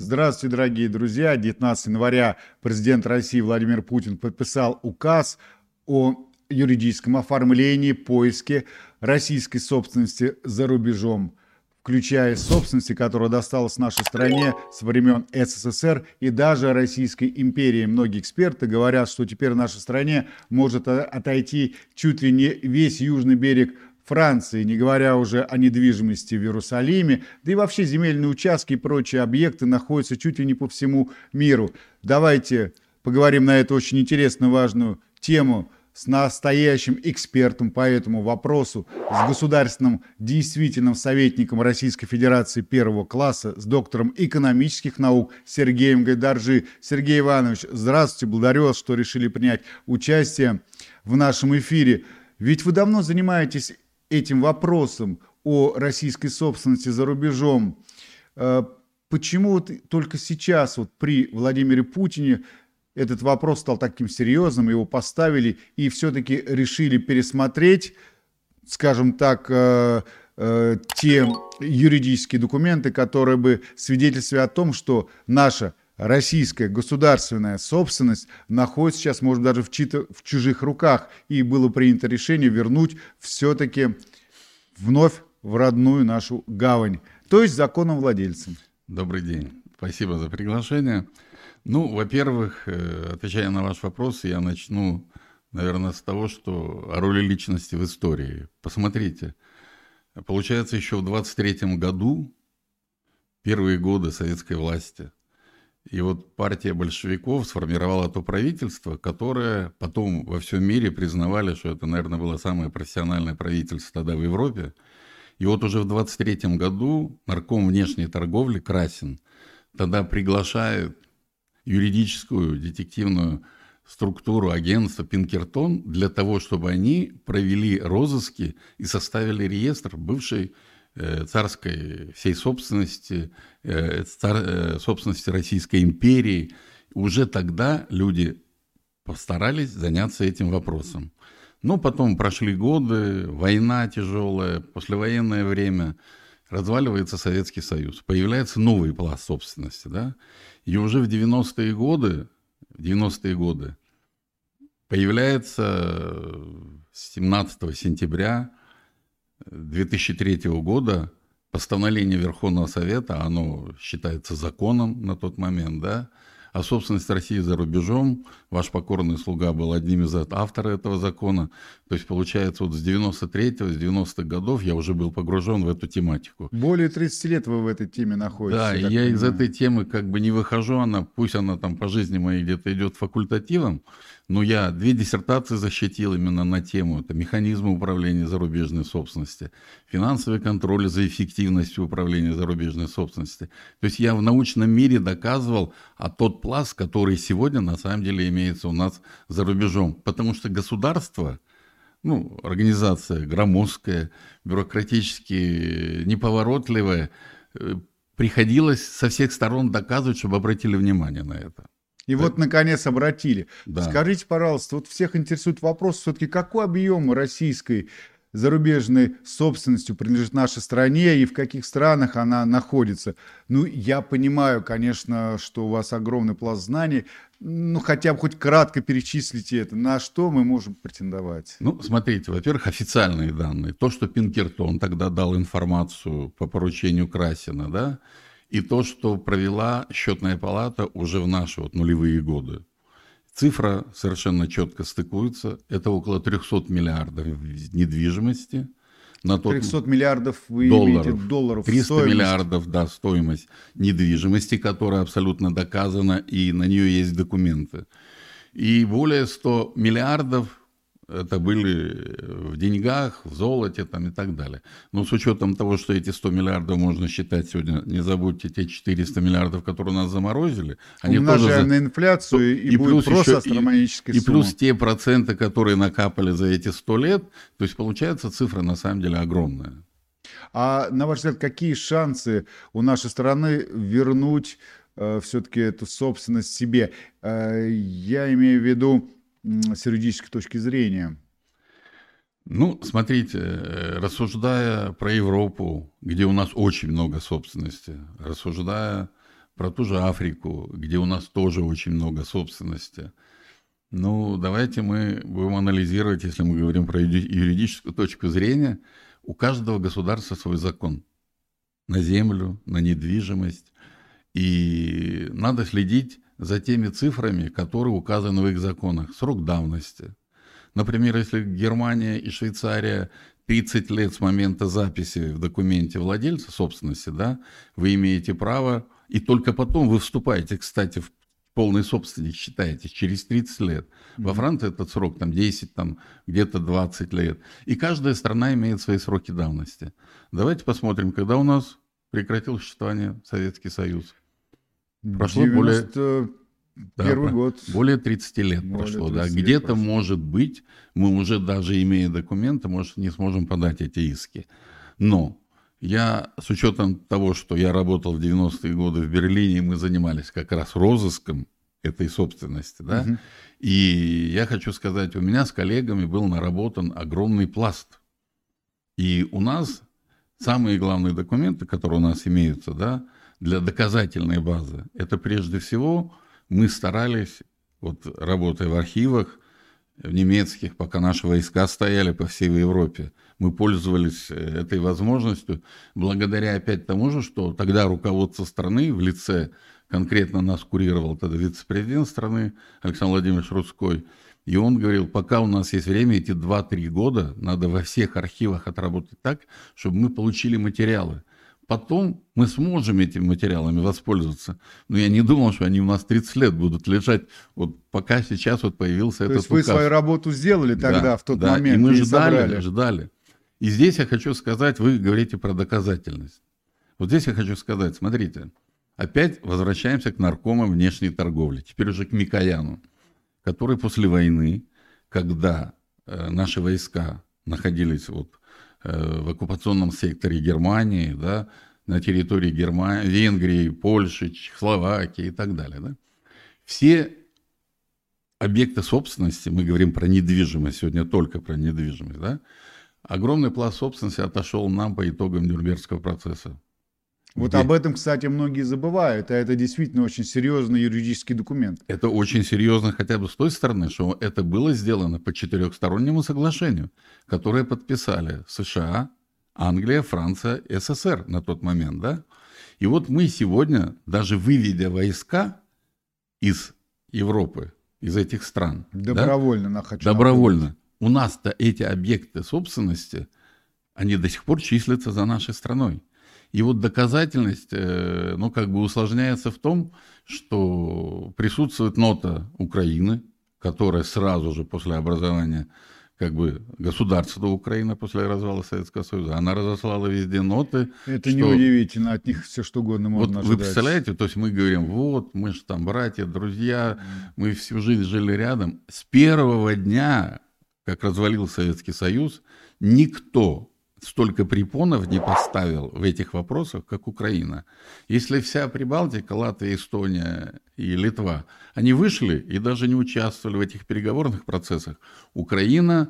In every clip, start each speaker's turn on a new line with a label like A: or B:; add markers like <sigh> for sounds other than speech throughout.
A: Здравствуйте, дорогие друзья. 19 января президент России Владимир Путин подписал указ о юридическом оформлении, поиске российской собственности за рубежом, включая собственности, которая досталась нашей стране с времен СССР и даже Российской империи. Многие эксперты говорят, что теперь в нашей стране может отойти чуть ли не весь южный берег Франции, не говоря уже о недвижимости в Иерусалиме, да и вообще земельные участки и прочие объекты находятся чуть ли не по всему миру. Давайте поговорим на эту очень интересную, важную тему с настоящим экспертом по этому вопросу, с государственным действительным советником Российской Федерации первого класса, с доктором экономических наук Сергеем Гайдаржи. Сергей Иванович, здравствуйте, благодарю вас, что решили принять участие в нашем эфире. Ведь вы давно занимаетесь этим вопросом о российской собственности за рубежом, э, почему вот только сейчас вот при Владимире Путине этот вопрос стал таким серьезным, его поставили и все-таки решили пересмотреть, скажем так, э, э, те юридические документы, которые бы свидетельствовали о том, что наша российская государственная собственность находится сейчас, может, даже в, чьи-то, в чужих руках, и было принято решение вернуть все-таки вновь в родную нашу гавань, то есть законным владельцам.
B: Добрый день. Спасибо за приглашение. Ну, во-первых, э, отвечая на ваш вопрос, я начну, наверное, с того, что о роли личности в истории. Посмотрите, получается, еще в 23 году, первые годы советской власти – и вот партия большевиков сформировала то правительство, которое потом во всем мире признавали, что это, наверное, было самое профессиональное правительство тогда в Европе. И вот уже в 23 году нарком внешней торговли Красин тогда приглашает юридическую детективную структуру агентства Пинкертон для того, чтобы они провели розыски и составили реестр бывшей царской всей собственности, э, цар, э, собственности Российской империи. Уже тогда люди постарались заняться этим вопросом. Но потом прошли годы, война тяжелая, послевоенное время, разваливается Советский Союз, появляется новый пласт собственности, да, и уже в 90-е годы, в 90-е годы появляется 17 сентября 2003 года постановление Верховного Совета, оно считается законом на тот момент, да, а собственность России за рубежом, ваш покорный слуга был одним из авторов этого закона. То есть, получается, вот с 93-го, с 90-х годов я уже был погружен в эту тематику.
A: Более 30 лет вы в этой теме находитесь.
B: Да, я понимаю. из этой темы как бы не выхожу, она, пусть она там по жизни моей где-то идет факультативом, но я две диссертации защитил именно на тему. Это механизмы управления зарубежной собственности, финансовый контроль за эффективностью управления зарубежной собственности. То есть я в научном мире доказывал а тот пласт, который сегодня на самом деле имеется у нас за рубежом. Потому что государство, ну, организация громоздкая, бюрократически неповоротливая, э, приходилось со всех сторон доказывать, чтобы обратили внимание на это.
A: И вот, наконец, обратили. Да. Скажите, пожалуйста, вот всех интересует вопрос все-таки, какой объем российской зарубежной собственностью принадлежит нашей стране и в каких странах она находится. Ну, я понимаю, конечно, что у вас огромный пласт знаний, ну, хотя бы хоть кратко перечислите это, на что мы можем претендовать?
B: Ну, смотрите, во-первых, официальные данные. То, что Пинкертон тогда дал информацию по поручению Красина, да, и то, что провела счетная палата уже в наши вот нулевые годы. Цифра совершенно четко стыкуется. Это около 300 миллиардов недвижимости.
A: На тот 300 миллиардов вы
B: долларов.
A: имеете долларов
B: 300 стоимость. миллиардов, да, стоимость недвижимости, которая абсолютно доказана, и на нее есть документы. И более 100 миллиардов это были в деньгах, в золоте там, и так далее. Но с учетом того, что эти 100 миллиардов можно считать сегодня, не забудьте те 400 миллиардов, которые нас заморозили.
A: Они Умножаем тоже... на инфляцию, и, и будет плюс просто еще, астрономическая
B: и, сумма. И плюс те проценты, которые накапали за эти 100 лет, то есть получается цифра на самом деле огромная.
A: А на ваш взгляд, какие шансы у нашей страны вернуть э, все-таки эту собственность себе? Э, я имею в виду с юридической точки зрения?
B: Ну, смотрите, э, рассуждая про Европу, где у нас очень много собственности, рассуждая про ту же Африку, где у нас тоже очень много собственности. Ну, давайте мы будем анализировать, если мы говорим про юридическую точку зрения, у каждого государства свой закон на землю, на недвижимость. И надо следить за теми цифрами, которые указаны в их законах. Срок давности. Например, если Германия и Швейцария 30 лет с момента записи в документе владельца собственности, да, вы имеете право, и только потом вы вступаете, кстати, в полный собственник считаете через 30 лет. Mm-hmm. Во Франции этот срок там 10, там где-то 20 лет. И каждая страна имеет свои сроки давности. Давайте посмотрим, когда у нас прекратил существование Советский Союз.
A: Прошло 90... более... Первый да, год.
B: Более 30 лет более прошло, 30 да. Где-то, может быть, мы уже даже имея документы, может, не сможем подать эти иски. Но я, с учетом того, что я работал в 90-е годы в Берлине, мы занимались как раз розыском этой собственности, да, угу. и я хочу сказать, у меня с коллегами был наработан огромный пласт. И у нас самые главные документы, которые у нас имеются, да, для доказательной базы, это прежде всего мы старались, вот работая в архивах, в немецких, пока наши войска стояли по всей Европе, мы пользовались э, этой возможностью благодаря опять тому же, что тогда руководство страны в лице конкретно нас курировал тогда вице-президент страны Александр Владимирович Рудской, и он говорил, пока у нас есть время, эти 2-3 года, надо во всех архивах отработать так, чтобы мы получили материалы. Потом мы сможем этими материалами воспользоваться. Но я не думал, что они у нас 30 лет будут лежать, вот пока сейчас вот появился То этот есть
A: вы свою работу сделали тогда, да, в тот да, момент,
B: и мы и ждали, собрали. ждали. И здесь я хочу сказать, вы говорите про доказательность. Вот здесь я хочу сказать, смотрите, опять возвращаемся к наркомам внешней торговли, теперь уже к Микояну который после войны, когда э, наши войска находились вот, в оккупационном секторе Германии, да, на территории Германии, Венгрии, Польши, Словакии и так далее, да, все объекты собственности, мы говорим про недвижимость, сегодня только про недвижимость, да, огромный пласт собственности отошел нам по итогам Нюрнбергского процесса.
A: Вот Где? об этом, кстати, многие забывают, а это действительно очень серьезный юридический документ.
B: Это очень серьезно хотя бы с той стороны, что это было сделано по четырехстороннему соглашению, которое подписали США, Англия, Франция, СССР на тот момент, да? И вот мы сегодня, даже выведя войска из Европы, из этих стран,
A: добровольно,
B: да? хочу добровольно, напомнить. у нас-то эти объекты собственности, они до сих пор числятся за нашей страной. И вот доказательность, э, ну, как бы усложняется в том, что присутствует нота Украины, которая сразу же после образования как бы государства Украины после развала Советского Союза, она разослала везде ноты.
A: Это что... неудивительно, от них все что угодно можно вот
B: ожидать. Вы представляете, то есть мы говорим, вот, мы же там братья, друзья, мы всю жизнь жили рядом. С первого дня, как развалился Советский Союз, никто столько препонов не поставил в этих вопросах, как Украина. Если вся Прибалтика, Латвия, Эстония и Литва, они вышли и даже не участвовали в этих переговорных процессах, Украина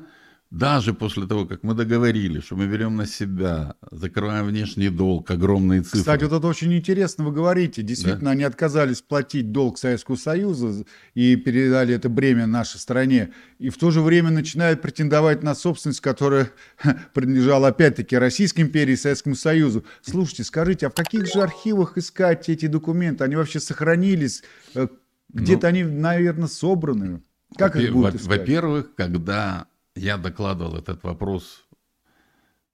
B: даже после того, как мы договорились, что мы берем на себя, закрываем внешний долг, огромные цифры.
A: Кстати, вот это очень интересно, вы говорите. Действительно, да? они отказались платить долг Советского Союза и передали это бремя нашей стране. И в то же время начинают претендовать на собственность, которая <laughs> принадлежала опять-таки Российской империи и Советскому Союзу. Слушайте, скажите, а в каких же архивах искать эти документы? Они вообще сохранились? Э, где-то ну, они, наверное, собраны. Как их будут
B: искать? Во-первых, когда я докладывал этот вопрос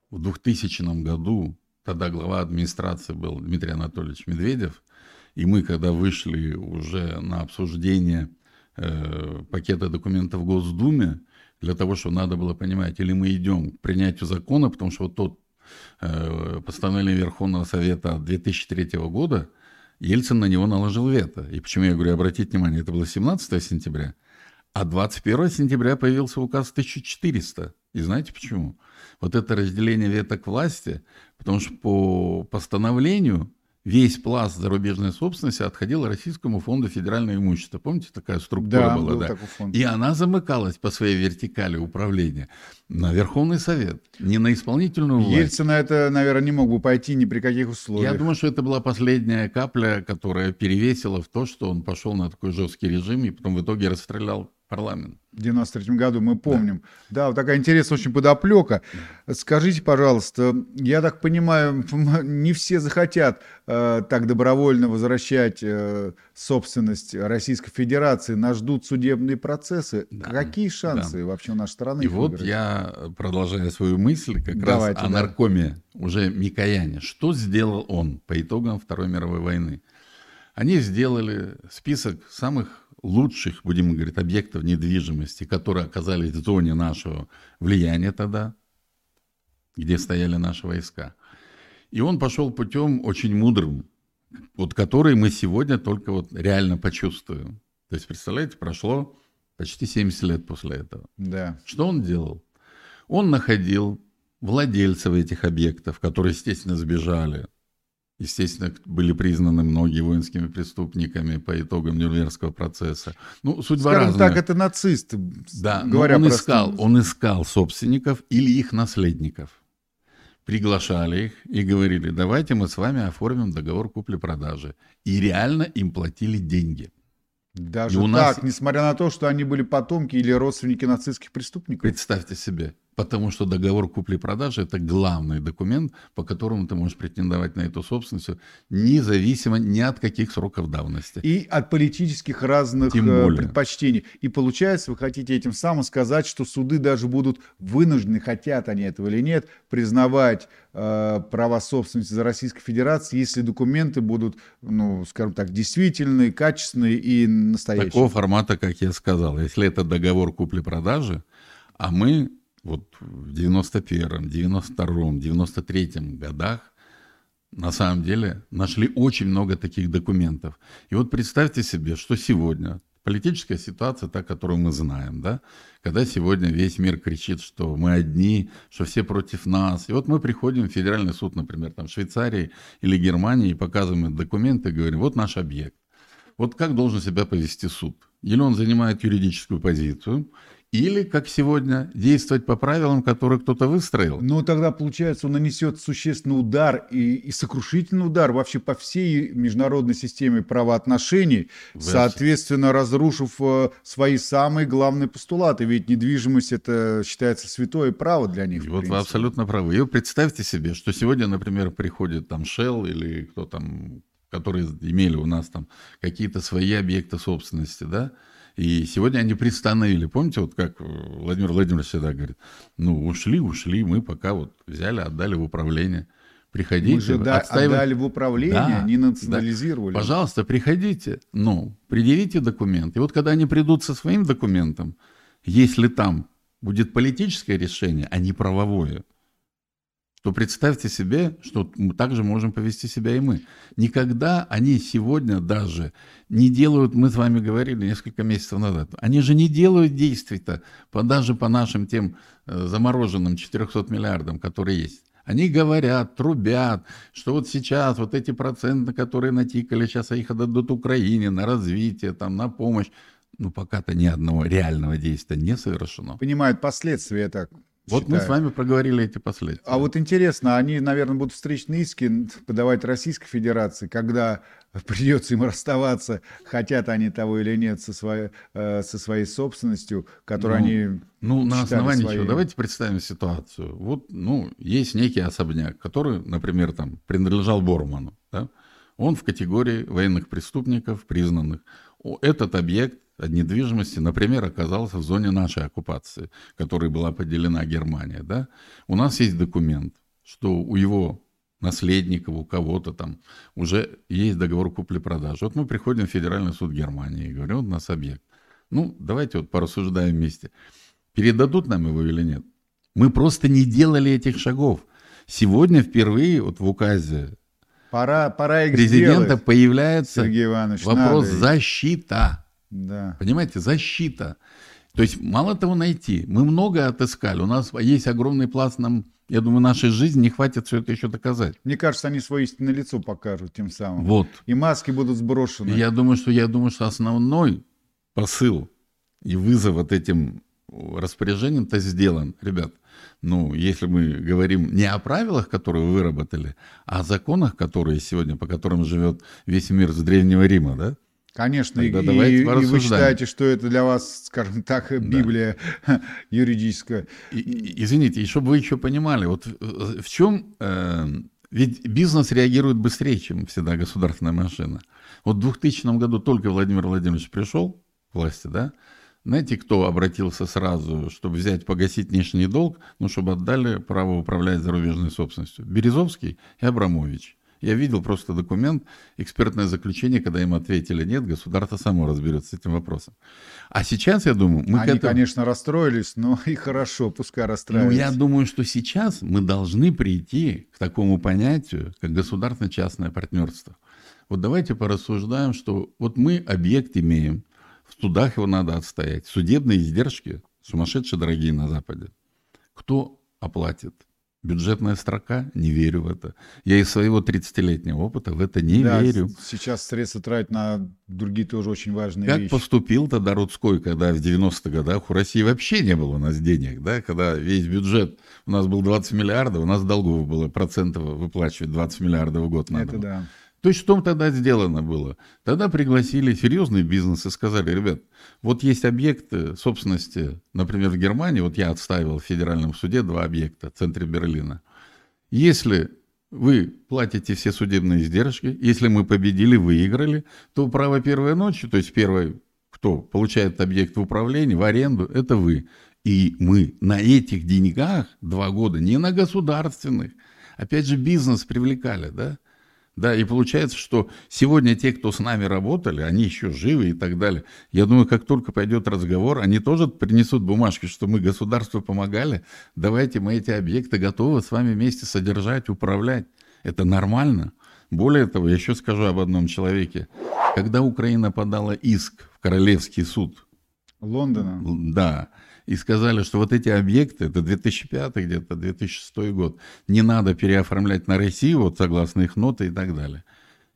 B: в 2000 году. Тогда глава администрации был Дмитрий Анатольевич Медведев. И мы, когда вышли уже на обсуждение э, пакета документов в Госдуме, для того, чтобы надо было понимать, или мы идем к принятию закона, потому что вот тот э, постановление Верховного Совета 2003 года, Ельцин на него наложил вето. И почему я говорю, обратите внимание, это было 17 сентября – а 21 сентября появился указ 1400. И знаете почему? Вот это разделение веток власти, потому что по постановлению весь пласт зарубежной собственности отходил Российскому фонду федерального имущества. Помните, такая структура да, была? да, такой фонд. И она замыкалась по своей вертикали управления на Верховный Совет, не на исполнительную власть.
A: Ельцин на это, наверное, не мог бы пойти ни при каких условиях.
B: Я думаю, что это была последняя капля, которая перевесила в то, что он пошел на такой жесткий режим и потом в итоге расстрелял парламент.
A: В 93 году, мы помним. Да, да вот такая интересная очень подоплека. Скажите, пожалуйста, я так понимаю, <laughs> не все захотят э, так добровольно возвращать э, собственность Российской Федерации. Нас ждут судебные процессы. Да, Какие шансы да. вообще у нашей страны?
B: И вот выиграть? я, продолжая свою мысль, как Давайте, раз о да. наркоме уже Микояне. Что сделал он по итогам Второй мировой войны? Они сделали список самых лучших, будем говорить, объектов недвижимости, которые оказались в зоне нашего влияния тогда, где стояли наши войска. И он пошел путем очень мудрым, вот который мы сегодня только вот реально почувствуем. То есть, представляете, прошло почти 70 лет после этого.
A: Да.
B: Что он делал? Он находил владельцев этих объектов, которые, естественно, сбежали, естественно, были признаны многие воинскими преступниками по итогам Нюрнбергского процесса. Ну, судьба Скажем разная.
A: так, это нацисты.
B: Да, говоря он искал, он искал собственников или их наследников. Приглашали их и говорили, давайте мы с вами оформим договор купли-продажи. И реально им платили деньги.
A: Даже и так, нас... несмотря на то, что они были потомки или родственники нацистских преступников?
B: Представьте себе. Потому что договор купли-продажи – это главный документ, по которому ты можешь претендовать на эту собственность, независимо ни от каких сроков давности.
A: И от политических разных э, предпочтений. И получается, вы хотите этим самым сказать, что суды даже будут вынуждены, хотят они этого или нет, признавать э, права собственности за Российской Федерацией, если документы будут, ну, скажем так, действительные, качественные и настоящие.
B: Такого формата, как я сказал. Если это договор купли-продажи, а мы вот в 91-м, 92-м, 93-м годах на самом деле нашли очень много таких документов. И вот представьте себе, что сегодня политическая ситуация, та, которую мы знаем, да, когда сегодня весь мир кричит, что мы одни, что все против нас. И вот мы приходим в федеральный суд, например, там, Швейцарии или Германии, и показываем документы, и говорим, вот наш объект. Вот как должен себя повести суд? Или он занимает юридическую позицию, или, как сегодня, действовать по правилам, которые кто-то выстроил.
A: Ну, тогда, получается, он нанесет существенный удар и, и сокрушительный удар вообще по всей международной системе правоотношений, Вы соответственно, разрушив э, свои самые главные постулаты. Ведь недвижимость – это считается святое право для них.
B: И вот вы абсолютно правы. И представьте себе, что сегодня, например, приходит там Shell или кто там, которые имели у нас там какие-то свои объекты собственности, да, и сегодня они приостановили. Помните, вот как Владимир Владимирович всегда говорит, ну, ушли, ушли, мы пока вот взяли, отдали в управление. Приходите. Мы
A: же да, отдали в управление, да, не национализировали.
B: Да. Пожалуйста, приходите, ну, предъявите документ. И вот когда они придут со своим документом, если там будет политическое решение, а не правовое, то представьте себе, что мы также можем повести себя и мы. Никогда они сегодня даже не делают, мы с вами говорили несколько месяцев назад, они же не делают действий-то по, даже по нашим тем э, замороженным 400 миллиардам, которые есть. Они говорят, трубят, что вот сейчас вот эти проценты, которые натикали, сейчас их отдадут Украине на развитие, там, на помощь. Ну, пока-то ни одного реального действия не совершено.
A: Понимают последствия так.
B: Вот считаю. мы с вами проговорили эти последствия.
A: А вот интересно, они, наверное, будут встречные иски подавать Российской Федерации, когда придется им расставаться, хотят они того или нет, со своей, э, со своей собственностью, которую
B: ну,
A: они
B: Ну, на основании своей... чего? Давайте представим ситуацию. Вот, ну, есть некий особняк, который, например, там, принадлежал Борману, да? Он в категории военных преступников, признанных. Этот объект недвижимости, например, оказался в зоне нашей оккупации, которой была поделена Германия. Да? У нас есть документ, что у его наследников, у кого-то там уже есть договор купли-продажи. Вот мы приходим в Федеральный суд Германии и говорим, вот у нас объект. Ну, давайте вот порассуждаем вместе. Передадут нам его или нет? Мы просто не делали этих шагов. Сегодня впервые вот в указе
A: пора, пора
B: президента
A: сделать,
B: появляется вопрос надо. защита.
A: Да.
B: Понимаете, защита. То есть мало того найти, мы много отыскали, у нас есть огромный пласт нам Я думаю, нашей жизни не хватит все это еще доказать.
A: Мне кажется, они свое истинное лицо покажут тем самым.
B: Вот.
A: И маски будут сброшены.
B: Я думаю, что я думаю, что основной посыл и вызов вот этим распоряжением-то сделан. Ребят, ну, если мы говорим не о правилах, которые вы выработали, а о законах, которые сегодня, по которым живет весь мир с Древнего Рима, да?
A: Конечно, и, и, и вы считаете, что это для вас, скажем так, Библия да. <laughs> юридическая.
B: И, и, извините, и чтобы вы еще понимали, вот э, в чем... Э, ведь бизнес реагирует быстрее, чем всегда государственная машина. Вот в 2000 году только Владимир Владимирович пришел к власти, да, знаете, кто обратился сразу, чтобы взять, погасить внешний долг, ну, чтобы отдали право управлять зарубежной собственностью? Березовский и Абрамович. Я видел просто документ, экспертное заключение, когда им ответили нет, государство само разберется с этим вопросом. А сейчас, я думаю,
A: мы Они, этому... конечно, расстроились, но <laughs> и хорошо, пускай расстраиваются.
B: Ну, я думаю, что сейчас мы должны прийти к такому понятию, как государственно-частное партнерство. Вот давайте порассуждаем, что вот мы объект имеем, в судах его надо отстоять. Судебные издержки сумасшедшие дорогие на Западе. Кто оплатит? Бюджетная строка? Не верю в это. Я из своего 30-летнего опыта в это не да, верю.
A: Сейчас средства тратят на другие тоже очень важные
B: как
A: вещи.
B: Как поступил тогда Рудской, когда в 90-х годах у России вообще не было у нас денег, да? когда весь бюджет у нас был 20 миллиардов, у нас долгов было процентов выплачивать 20 миллиардов в год надо
A: Это
B: было.
A: да.
B: То есть что тогда сделано было? Тогда пригласили серьезный бизнес и сказали, ребят, вот есть объекты собственности, например, в Германии, вот я отставил в федеральном суде два объекта в центре Берлина. Если вы платите все судебные издержки, если мы победили, выиграли, то право первой ночи, то есть первый, кто получает объект в управлении, в аренду, это вы. И мы на этих деньгах два года, не на государственных, опять же бизнес привлекали, да, да, и получается, что сегодня те, кто с нами работали, они еще живы и так далее. Я думаю, как только пойдет разговор, они тоже принесут бумажки, что мы государству помогали, давайте мы эти объекты готовы с вами вместе содержать, управлять. Это нормально. Более того, я еще скажу об одном человеке. Когда Украина подала иск в Королевский суд
A: Лондона.
B: Да и сказали, что вот эти объекты, это 2005 где-то, 2006 год, не надо переоформлять на Россию, вот согласно их ноты и так далее.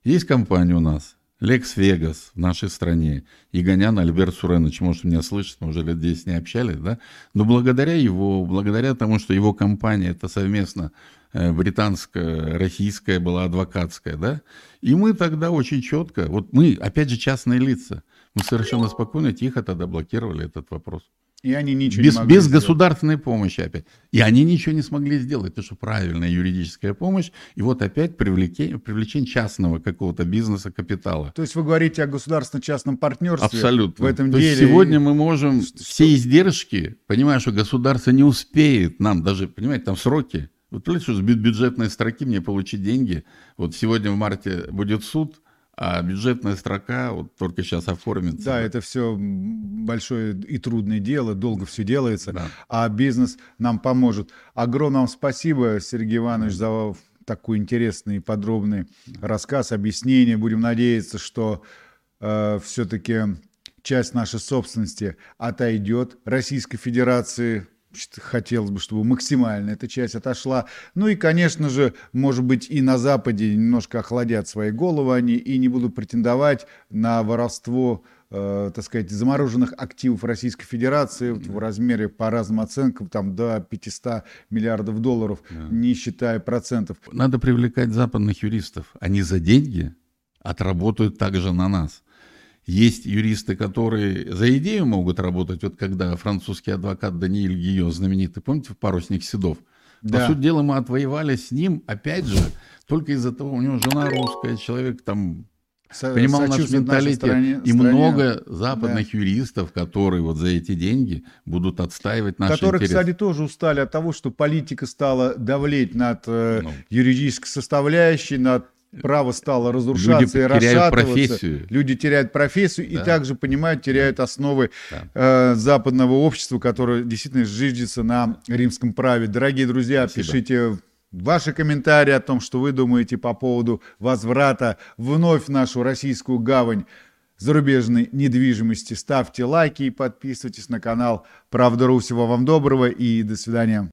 B: Есть компания у нас, Lex Vegas в нашей стране, Игонян Альберт Суренович, может, меня слышит, мы уже лет 10 не общались, да, но благодаря его, благодаря тому, что его компания, это совместно э, британская, российская была адвокатская, да, и мы тогда очень четко, вот мы, опять же, частные лица, мы совершенно спокойно, тихо тогда блокировали этот вопрос.
A: И они ничего
B: без,
A: не могли
B: без государственной помощи опять. И они ничего не смогли сделать. Это что правильная юридическая помощь. И вот опять привлечение, привлечение частного какого-то бизнеса, капитала.
A: То есть вы говорите о государственно-частном партнерстве.
B: Абсолютно.
A: В этом
B: То
A: деле.
B: Есть сегодня мы можем что? все издержки, понимая, что государство не успеет нам даже, понимаете, там сроки. Вот что с бюджетной строки мне получить деньги. Вот сегодня в марте будет суд, а бюджетная строка вот только сейчас оформится.
A: Да, это все большое и трудное дело, долго все делается, да. а бизнес нам поможет. Огромное вам спасибо, Сергей Иванович, за такой интересный и подробный рассказ, объяснение. Будем надеяться, что э, все-таки часть нашей собственности отойдет Российской Федерации хотелось бы, чтобы максимально эта часть отошла. Ну и, конечно же, может быть, и на Западе немножко охладят свои головы они и не будут претендовать на воровство э, так сказать, замороженных активов Российской Федерации mm-hmm. в размере по разным оценкам там до 500 миллиардов долларов, yeah. не считая процентов.
B: Надо привлекать западных юристов. Они за деньги отработают также на нас. Есть юристы, которые за идею могут работать, вот когда французский адвокат Даниэль Гио, знаменитый, помните, парусник Седов? Да. По сути дела, мы отвоевали с ним, опять же, только из-за того, у него жена русская, человек там Со- понимал наш менталитет. Стране, и стране. много западных да. юристов, которые вот за эти деньги будут отстаивать наши
A: Которые,
B: интересы.
A: кстати, тоже устали от того, что политика стала давлеть над э, ну. юридической составляющей, над право стало разрушаться Люди и теряют профессию. Люди теряют профессию да. и также понимают, теряют основы да. э, западного общества, которое действительно зиждется на римском праве. Дорогие друзья, Спасибо. пишите ваши комментарии о том, что вы думаете по поводу возврата вновь в нашу российскую гавань зарубежной недвижимости. Ставьте лайки и подписывайтесь на канал Правда.ру. Всего вам доброго и до свидания.